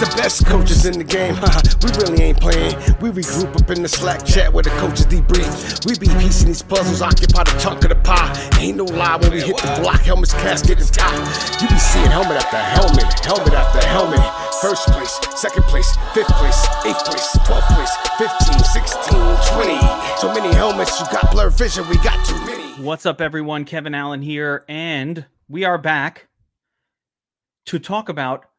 the best coaches in the game. we really ain't playing. We regroup up in the Slack chat where the coaches debrief. We be piecing these puzzles, occupy the chunk of the pie. Ain't no lie when we hit the block, helmet's casket is top. You be seeing helmet after helmet, helmet after helmet. First place, second place, fifth place, eighth place, twelfth place, 15, 16, 20. So many helmets, you got blurred vision, we got too many. What's up, everyone? Kevin Allen here, and we are back to talk about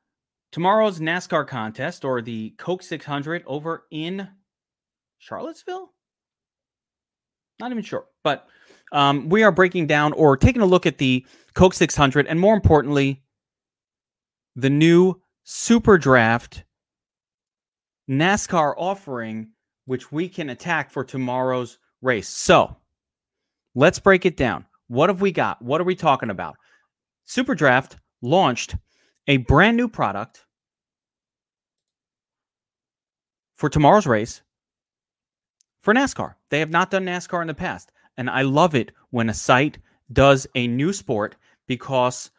tomorrow's NASCAR contest or the Coke 600 over in Charlottesville. Not even sure, but um, we are breaking down or taking a look at the Coke 600, and more importantly, the new Super Draft NASCAR offering, which we can attack for tomorrow's race. So let's break it down. What have we got? What are we talking about? Super Draft launched a brand new product for tomorrow's race for NASCAR. They have not done NASCAR in the past. And I love it when a site does a new sport because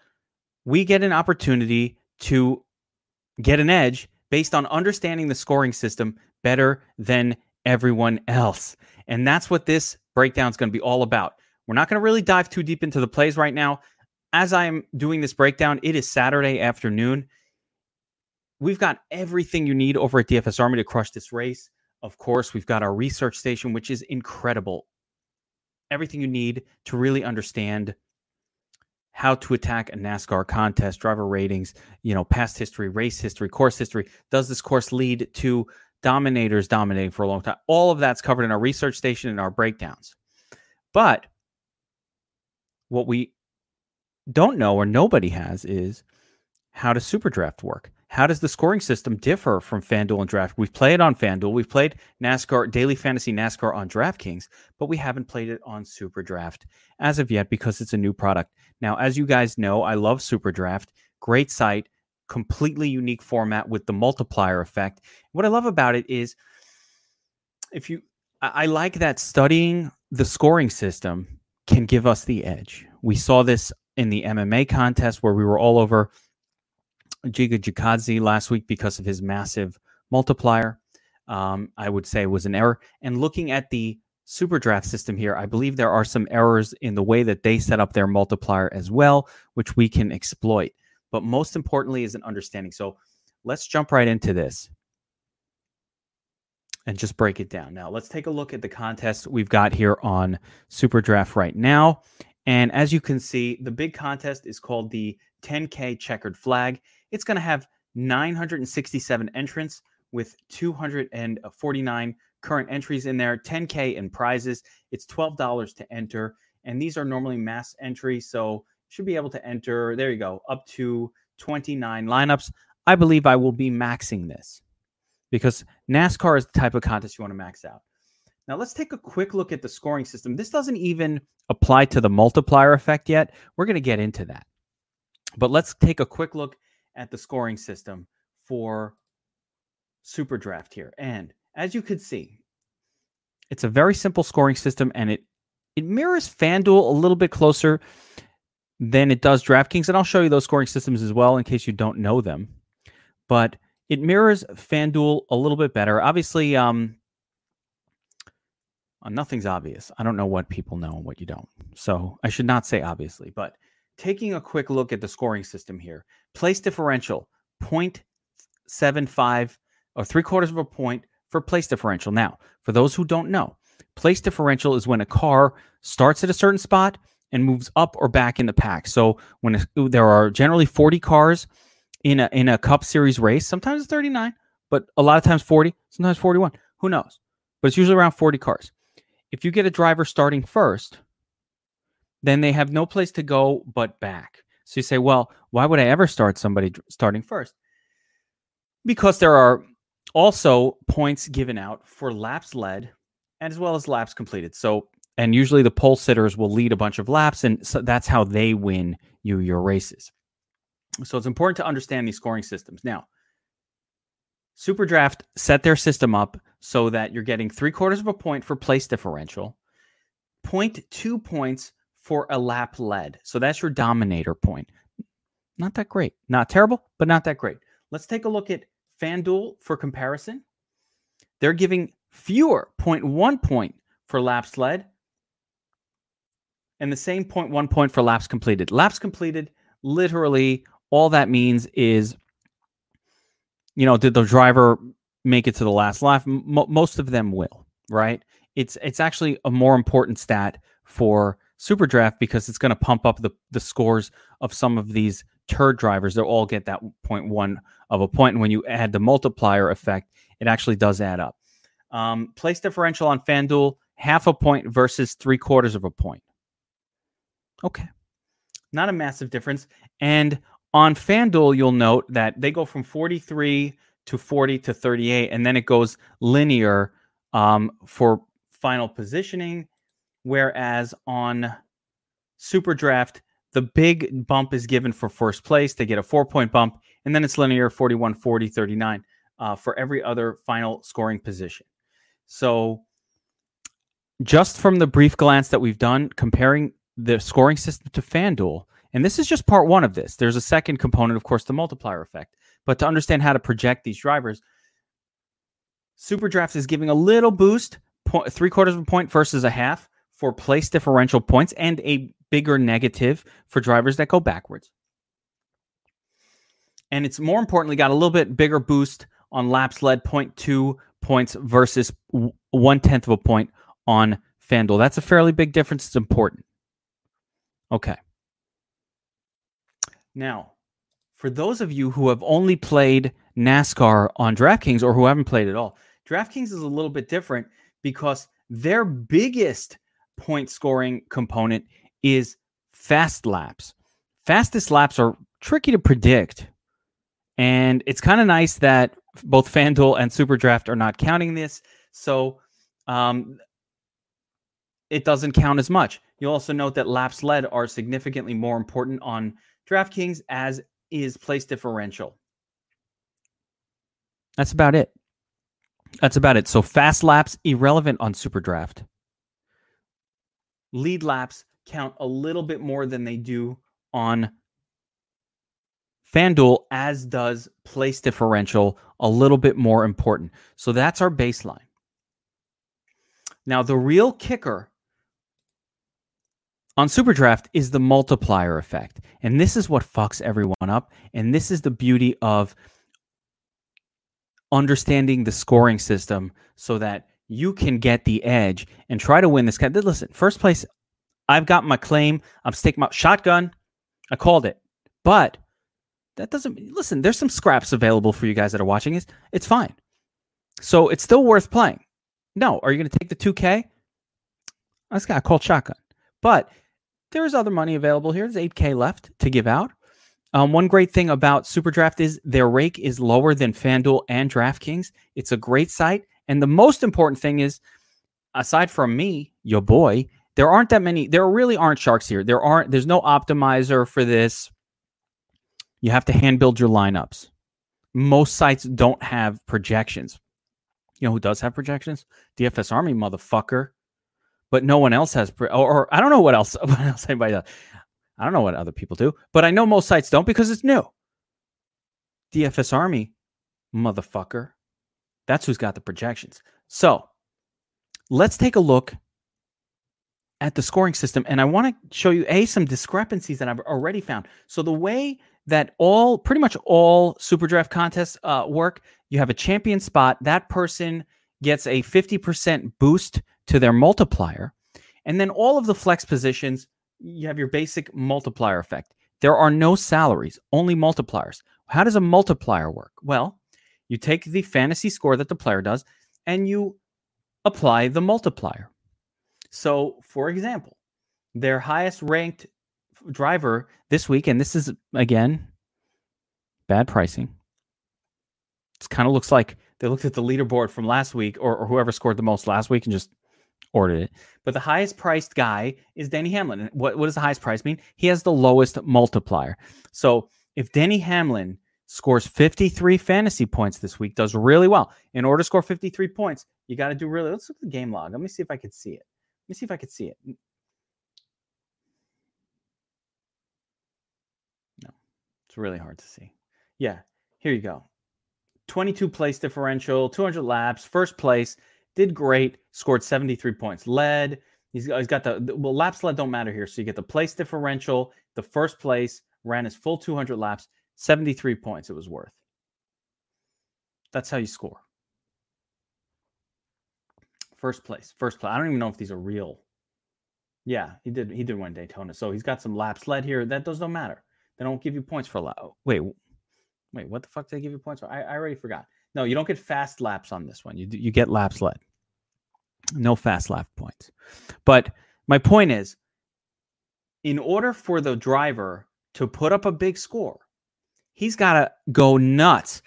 we get an opportunity to get an edge based on understanding the scoring system better than everyone else. And that's what this breakdown is going to be all about. We're not going to really dive too deep into the plays right now. As I'm doing this breakdown, it is Saturday afternoon. We've got everything you need over at DFS Army to crush this race. Of course, we've got our research station, which is incredible. Everything you need to really understand how to attack a NASCAR contest, driver ratings, you know, past history, race history, course history. Does this course lead to dominators dominating for a long time? All of that's covered in our research station and our breakdowns. But what we don't know or nobody has is how does super draft work? How does the scoring system differ from FanDuel and Draft? We've played on FanDuel, we've played NASCAR, Daily Fantasy NASCAR on DraftKings, but we haven't played it on Super Draft as of yet because it's a new product. Now, as you guys know, I love Super Draft. Great site, completely unique format with the multiplier effect. What I love about it is if you I, I like that studying the scoring system can give us the edge. We saw this in the MMA contest where we were all over Giga Chikadze last week because of his massive multiplier. Um, I would say was an error. And looking at the super draft system here, I believe there are some errors in the way that they set up their multiplier as well, which we can exploit. But most importantly is an understanding. So let's jump right into this and just break it down. Now, let's take a look at the contest we've got here on Super Draft right now. And as you can see, the big contest is called the 10K checkered flag. It's going to have 967 entrants with 249 current entries in there, 10K in prizes. It's $12 to enter. And these are normally mass entry. So should be able to enter, there you go, up to 29 lineups. I believe I will be maxing this because NASCAR is the type of contest you want to max out. Now let's take a quick look at the scoring system. This doesn't even apply to the multiplier effect yet. We're going to get into that. But let's take a quick look at the scoring system for Super Draft here. And as you could see, it's a very simple scoring system and it it mirrors FanDuel a little bit closer than it does DraftKings. And I'll show you those scoring systems as well in case you don't know them. But it mirrors FanDuel a little bit better. Obviously, um, Uh, nothing's obvious. I don't know what people know and what you don't. So I should not say obviously, but taking a quick look at the scoring system here, place differential 0.75 or three quarters of a point for place differential. Now, for those who don't know, place differential is when a car starts at a certain spot and moves up or back in the pack. So when there are generally 40 cars in a in a Cup Series race, sometimes it's 39, but a lot of times 40, sometimes 41. Who knows? But it's usually around 40 cars. If you get a driver starting first, then they have no place to go but back. So you say, well, why would I ever start somebody starting first? Because there are also points given out for laps led and as well as laps completed. So, and usually the pole sitters will lead a bunch of laps, and so that's how they win you your races. So it's important to understand these scoring systems. Now, Super Draft set their system up so that you're getting three quarters of a point for place differential, 0.2 points for a lap led. So that's your dominator point. Not that great. Not terrible, but not that great. Let's take a look at FanDuel, for comparison, they're giving fewer 0.1 point for laps led and the same 0.1 point for laps completed. Laps completed, literally, all that means is, you know, did the driver make it to the last lap? M- most of them will, right? It's it's actually a more important stat for Super Draft because it's going to pump up the the scores of some of these turd drivers. They'll all get that 0.1 of a point, and when you add the multiplier effect, it actually does add up. Um, place differential on FanDuel half a point versus three quarters of a point. Okay. Not a massive difference. And on FanDuel, you'll note that they go from 43 to 40 to 38, and then it goes linear um, for final positioning. Whereas on Super Draft, the big bump is given for first place. They get a four point bump, and then it's linear 41, 40, 39 uh, for every other final scoring position. So, just from the brief glance that we've done, comparing the scoring system to FanDuel. And this is just part one of this. There's a second component, of course, the multiplier effect. But to understand how to project these drivers, Super Superdraft is giving a little boost, point, three quarters of a point versus a half for place differential points, and a bigger negative for drivers that go backwards. And it's more importantly got a little bit bigger boost on laps led, 0.2 points versus one tenth of a point on FanDuel. That's a fairly big difference. It's important. Okay. Now, for those of you who have only played NASCAR on DraftKings or who haven't played at all, DraftKings is a little bit different because their biggest point scoring component is fast laps. Fastest laps are tricky to predict. And it's kind of nice that both FanDuel and SuperDraft are not counting this. So um, it doesn't count as much. You'll also note that laps led are significantly more important on DraftKings, as is place differential. That's about it. That's about it. So fast laps irrelevant on Super Draft. Lead laps count a little bit more than they do on FanDuel, as does place differential, a little bit more important. So that's our baseline. Now, the real kicker on Superdraft is the multiplier effect. And this is what fucks everyone up. And this is the beauty of understanding the scoring system so that you can get the edge and try to win this guy. Listen, first place, I've got my claim. I'm sticking my shotgun. I called it. But that doesn't listen, there's some scraps available for you guys that are watching this. It's fine. So it's still worth playing. No, are you going to take the 2K? I just got called shotgun. But there's other money available here. There's 8K left to give out. Um, one great thing about Superdraft is their rake is lower than FanDuel and DraftKings. It's a great site. And the most important thing is, aside from me, your boy, there aren't that many, there really aren't sharks here. There aren't, there's no optimizer for this. You have to hand build your lineups. Most sites don't have projections. You know who does have projections? DFS Army, motherfucker but no one else has, pre- or, or, I don't know what else, what else anybody does. I don't know what other people do, but I know most sites don't because it's new. DFS Army, motherfucker. That's who's got the projections. So let's take a look at the scoring system. And I want to show you, A, some discrepancies that I've already found. So the way that all, pretty much all super draft contests uh, work, you have a champion spot. That person gets a 50% boost to their multiplier. And then all of the flex positions, you have your basic multiplier effect. There are no salaries, only multipliers. How does a multiplier work? Well, you take the fantasy score that the player does and you apply the multiplier. So, for example, their highest ranked driver this week, and this is again bad pricing. It kind of looks like they looked at the leaderboard from last week or, or whoever scored the most last week and just ordered it. But the highest priced guy is Denny Hamlin. What, what does the highest price mean? He has the lowest multiplier. So if Denny Hamlin scores 53 fantasy points this week, does really well. In order to score 53 points, you got to do really. Let's look at the game log. Let me see if I can see it. Let me see if I can see it. No, it's really hard to see. Yeah, here you go. 22 place differential, 200 laps, first place, did great, scored 73 points. Led, he's, he's got the, the well, laps led don't matter here. So you get the place differential, the first place, ran his full 200 laps, 73 points it was worth. That's how you score. First place, first place. I don't even know if these are real. Yeah, he did. He did win Daytona, so he's got some laps led here. That does don't matter. They don't give you points for a lap. Oh, wait, wait, what the fuck did they give you points for? I, I already forgot. No, you don't get fast laps on this one. You you get laps led. No fast lap points. But my point is, in order for the driver to put up a big score, he's got to go nuts.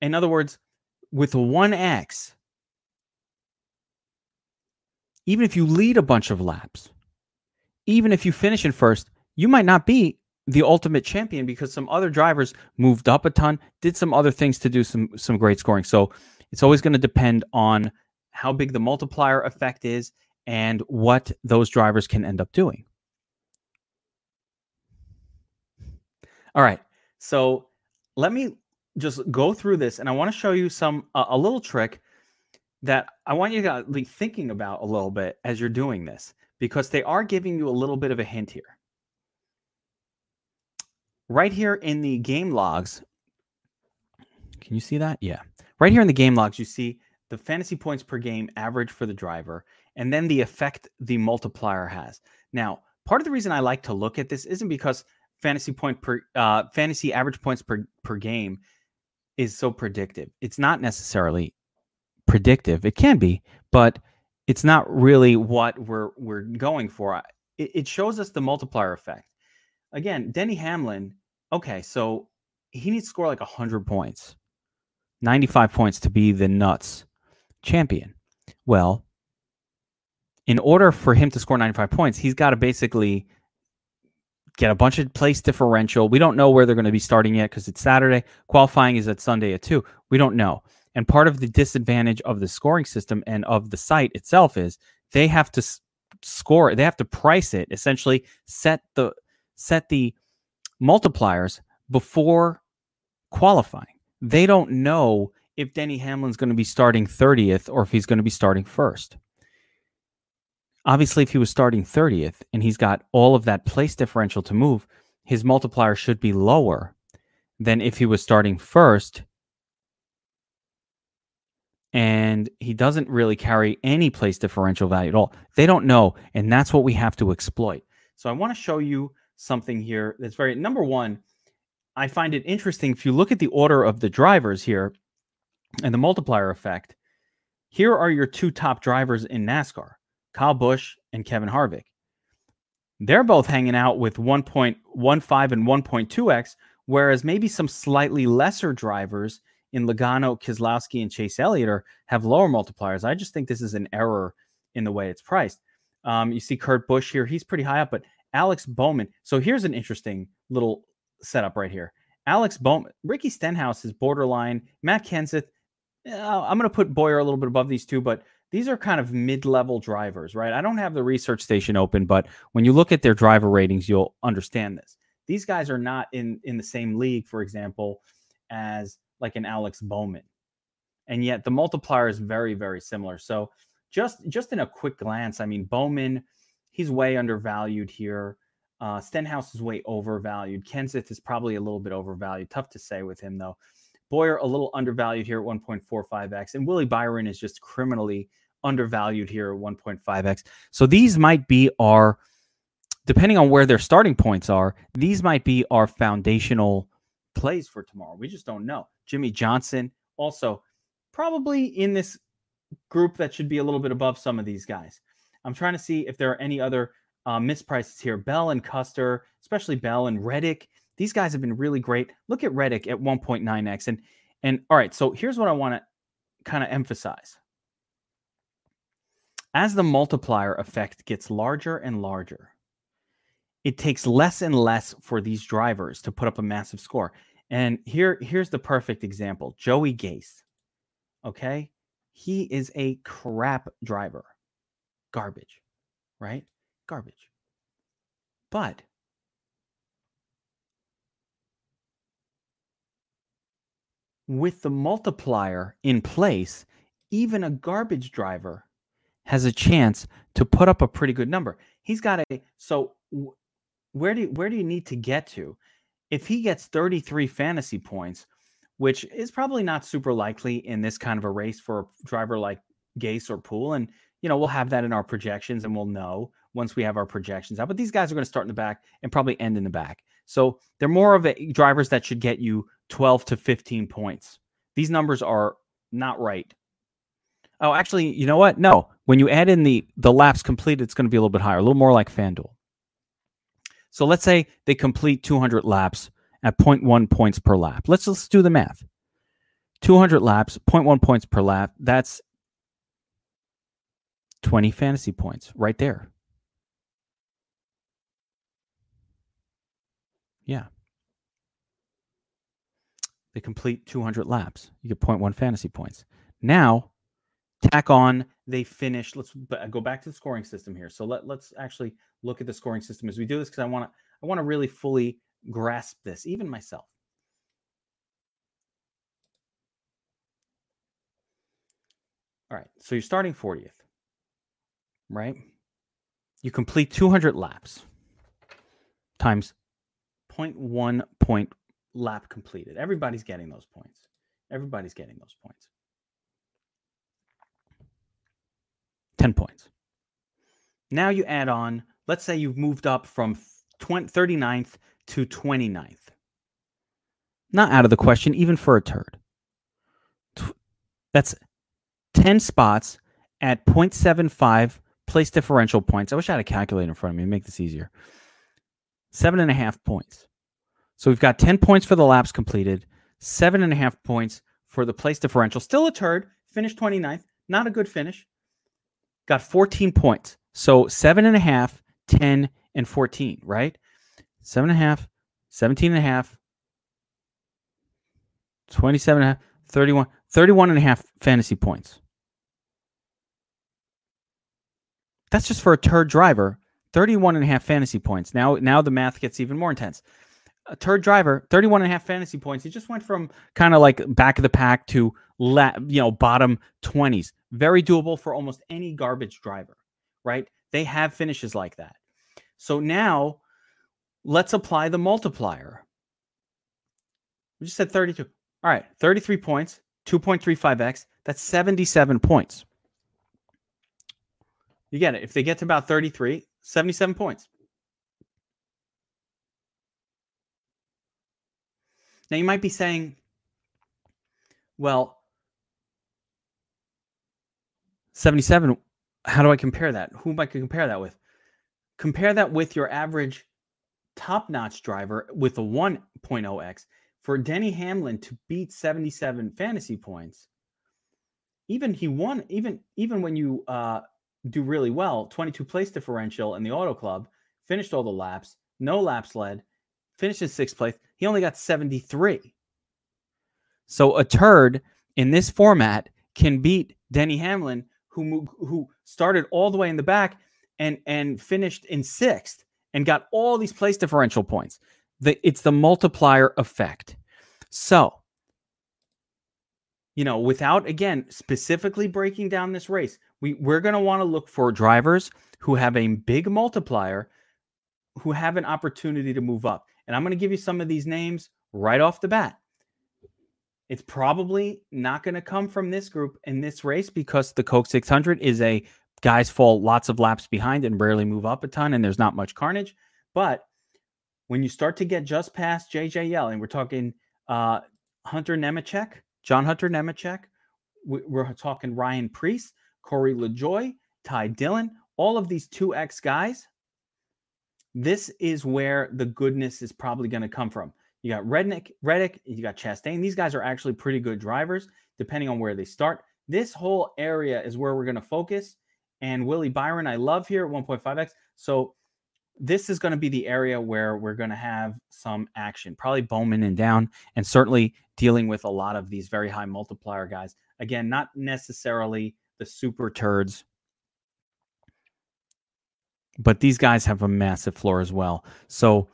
In other words, with 1x, even if you lead a bunch of laps, even if you finish in first, you might not be the ultimate champion because some other drivers moved up a ton, did some other things to do some some great scoring. So it's always going to depend on how big the multiplier effect is and what those drivers can end up doing. All right. So let me just go through this and I want to show you some uh, a little trick that I want you to be thinking about a little bit as you're doing this because they are giving you a little bit of a hint here. Right here in the game logs, can you see that? Yeah. Right here in the game logs, you see the fantasy points per game average for the driver and then the effect the multiplier has. Now, part of the reason I like to look at this isn't because fantasy point per uh, fantasy average points per per game is so predictive. It's not necessarily predictive. It can be, but it's not really what we're we're going for. It, it shows us the multiplier effect. Again, Denny Hamlin. Okay, so he needs to score like hundred points, ninety-five points to be the nuts champion. Well, in order for him to score ninety-five points, he's got to basically get a bunch of place differential. We don't know where they're going to be starting yet because it's Saturday. Qualifying is at Sunday at two. We don't know. And part of the disadvantage of the scoring system and of the site itself is they have to score, they have to price it, essentially set the set the multipliers before qualifying. They don't know if Denny Hamlin's going to be starting 30th or if he's going to be starting first. Obviously, if he was starting 30th and he's got all of that place differential to move, his multiplier should be lower than if he was starting first and he doesn't really carry any place differential value at all. They don't know, and that's what we have to exploit. So I want to show you something here that's very number one. I find it interesting if you look at the order of the drivers here and the multiplier effect. Here are your two top drivers in NASCAR, Kyle Busch and Kevin Harvick. They're both hanging out with 1.15 and 1.2x, whereas maybe some slightly lesser drivers in Logano, Keselowski, and Chase Elliott are, have lower multipliers. I just think this is an error in the way it's priced. Um, you see Kurt Busch here; he's pretty high up, but Alex Bowman. So here's an interesting little setup right here. Alex Bowman, Ricky Stenhouse is borderline. Matt Kenseth. Uh, I'm going to put Bowyer a little bit above these two, but these are kind of mid-level drivers, right? I don't have the research station open, but when you look at their driver ratings, you'll understand this. These guys are not in in the same league, for example, as like an Alex Bowman. And yet the multiplier is very, very similar. So just just in a quick glance, I mean, Bowman, he's way undervalued here. Uh, Stenhouse is way overvalued. Kenseth is probably a little bit overvalued. Tough to say with him though. Bowyer a little undervalued here at 1.45x, and Willie Byron is just criminally undervalued here at 1.5x. So these might be our, depending on where their starting points are, these might be our foundational plays for tomorrow. We just don't know. Jimmie Johnson, also probably in this group that should be a little bit above some of these guys. I'm trying to see if there are any other uh, misprices here. Bell and Custer, especially Bell and Reddick. These guys have been really great. Look at Reddick at 1.9x. And and all right, so here's what I want to kind of emphasize. As the multiplier effect gets larger and larger, it takes less and less for these drivers to put up a massive score. And here, here's the perfect example Joey Gase. Okay. He is a crap driver. Garbage, right? Garbage. But with the multiplier in place, even a garbage driver has a chance to put up a pretty good number. He's got a so where do you, where do you need to get to? If he gets 33 fantasy points, which is probably not super likely in this kind of a race for a driver like Gase or Pool, and you know we'll have that in our projections and we'll know once we have our projections out. But these guys are going to start in the back and probably end in the back, so they're more of a drivers that should get you 12 to 15 points. These numbers are not right. Oh, actually, you know what? No, when you add in the the laps completed, it's going to be a little bit higher, a little more like FanDuel. So let's say they complete 200 laps at 0.1 points per lap. Let's let's do the math. 200 laps, 0.1 points per lap. That's 20 fantasy points right there. Yeah. They complete 200 laps. You get 0.1 fantasy points. Now, tack on they finish let's go back to the scoring system here so let, let's actually look at the scoring system as we do this because i want to i want to really fully grasp this even myself all right so you're starting 40th right you complete 200 laps times 0.1 point lap completed everybody's getting those points everybody's getting those points 10 points. Now you add on, let's say you've moved up from 20, 39th to 29th. Not out of the question, even for a turd. That's 10 spots at 0.75 place differential points. I wish I had a calculator in front of me make this easier. Seven and a half points. So we've got 10 points for the laps completed, seven and a half points for the place differential. Still a turd, finished 29th. Not a good finish got 14 points. So seven and a half, 10, and 14, right? Seven and a half, 17 and a half, 27 and a half, 31, 31 and a half fantasy points. That's just for a turd driver. 31 and a half fantasy points. Now, now the math gets even more intense. A turd driver, 31 and a half fantasy points. He just went from kind of like back of the pack to la- you know, bottom 20s. Very doable for almost any garbage driver, right? They have finishes like that. So now let's apply the multiplier. We just said 32. All right, 33 points, 2.35x. That's 77 points. You get it. If they get to about 33, 77 points. Now you might be saying, well, 77 how do i compare that who am i compare that with compare that with your average top notch driver with a 1.0x for denny hamlin to beat 77 fantasy points even he won even even when you uh do really well 22 place differential in the auto club finished all the laps no laps led finished in sixth place he only got 73 so a turd in this format can beat denny hamlin who who started all the way in the back and and finished in sixth and got all these place differential points. The, it's the multiplier effect. So, you know, without again specifically breaking down this race, we we're going to want to look for drivers who have a big multiplier, who have an opportunity to move up. And I'm going to give you some of these names right off the bat. It's probably not going to come from this group in this race because the Coke 600 is a guys fall lots of laps behind and rarely move up a ton, and there's not much carnage. But when you start to get just past JJ Yeley, and we're talking uh, Hunter Nemechek, John Hunter Nemechek, we're talking Ryan Preece, Corey LaJoie, Ty Dillon, all of these 2X guys. This is where the goodness is probably going to come from. You got Rednick, Reddick, you got Chastain. These guys are actually pretty good drivers, depending on where they start. This whole area is where we're going to focus. And Willie Byron, I love here at 1.5x. So this is going to be the area where we're going to have some action, probably Bowman and down, and certainly dealing with a lot of these very high multiplier guys. Again, not necessarily the super turds, but these guys have a massive floor as well. So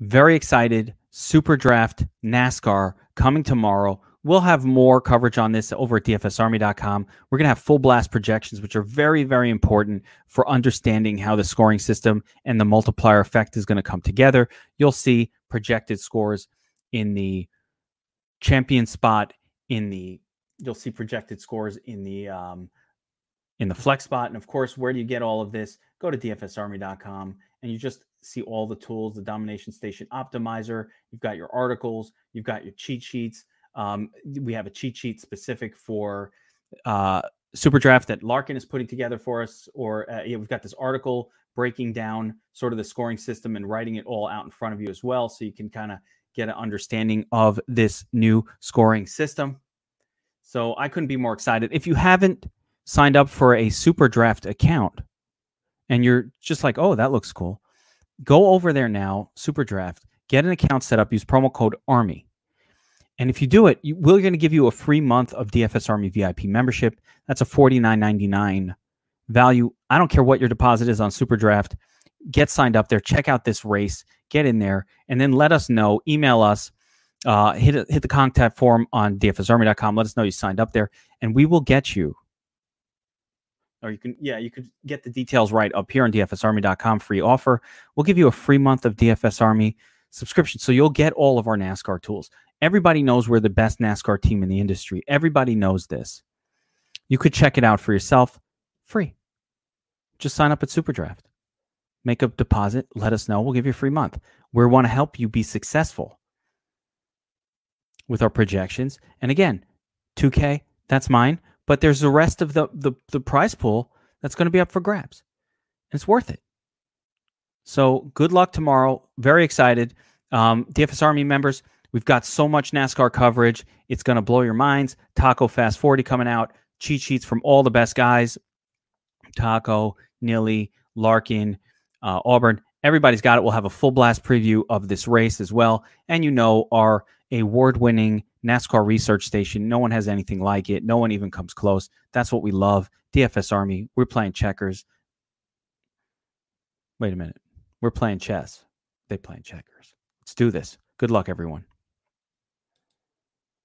very excited Super Draft NASCAR coming tomorrow. we'll have more coverage on this over at dfsarmy.com. We're going to have full blast projections, which are very, very important for understanding how the scoring system and the multiplier effect is going to come together. You'll see projected scores in the champion spot, in the you'll see projected scores in the um, in the flex spot, and of course, where do you get all of this? Go to dfsarmy.com and you just see all the tools, the domination station optimizer. You've got your articles, you've got your cheat sheets. Um, we have a cheat sheet specific for uh, super draft that Larkin is putting together for us, or uh, yeah, we've got this article breaking down sort of the scoring system and writing it all out in front of you as well, so you can kind of get an understanding of this new scoring system. So I couldn't be more excited. If you haven't signed up for a super draft account and you're just like, oh, that looks cool, go over there now, super draft, get an account set up, use promo code ARMY. And if you do it, you, we're going to give you a free month of DFS Army VIP membership. That's a $49.99 value. I don't care what your deposit is on Super Draft. Get signed up there. Check out this race. Get in there, and then let us know. Email us. Uh, hit hit the contact form on dfsarmy.com. Let us know you signed up there, and we will get you. Or you can, yeah, you could get the details right up here on dfsarmy.com. Free offer. We'll give you a free month of DFS Army subscription, so you'll get all of our NASCAR tools. Everybody knows we're the best NASCAR team in the industry. Everybody knows this. You could check it out for yourself free. Just sign up at Superdraft. Make a deposit, let us know. We'll give you a free month. We want to help you be successful with our projections. And again, 2K, that's mine, but there's the rest of the the, the prize pool that's going to be up for grabs. And it's worth it. So good luck tomorrow. Very excited. Um, DFS Army members, We've got so much NASCAR coverage. It's going to blow your minds. Taco Fast 40 coming out. Cheat sheets from all the best guys Taco, Nilly, Larkin, uh, Auburn. Everybody's got it. We'll have a full blast preview of this race as well. And you know, our award winning NASCAR research station, no one has anything like it. No one even comes close. That's what we love. DFS Army, we're playing checkers. Wait a minute. We're playing chess. They playing checkers. Let's do this. Good luck, everyone.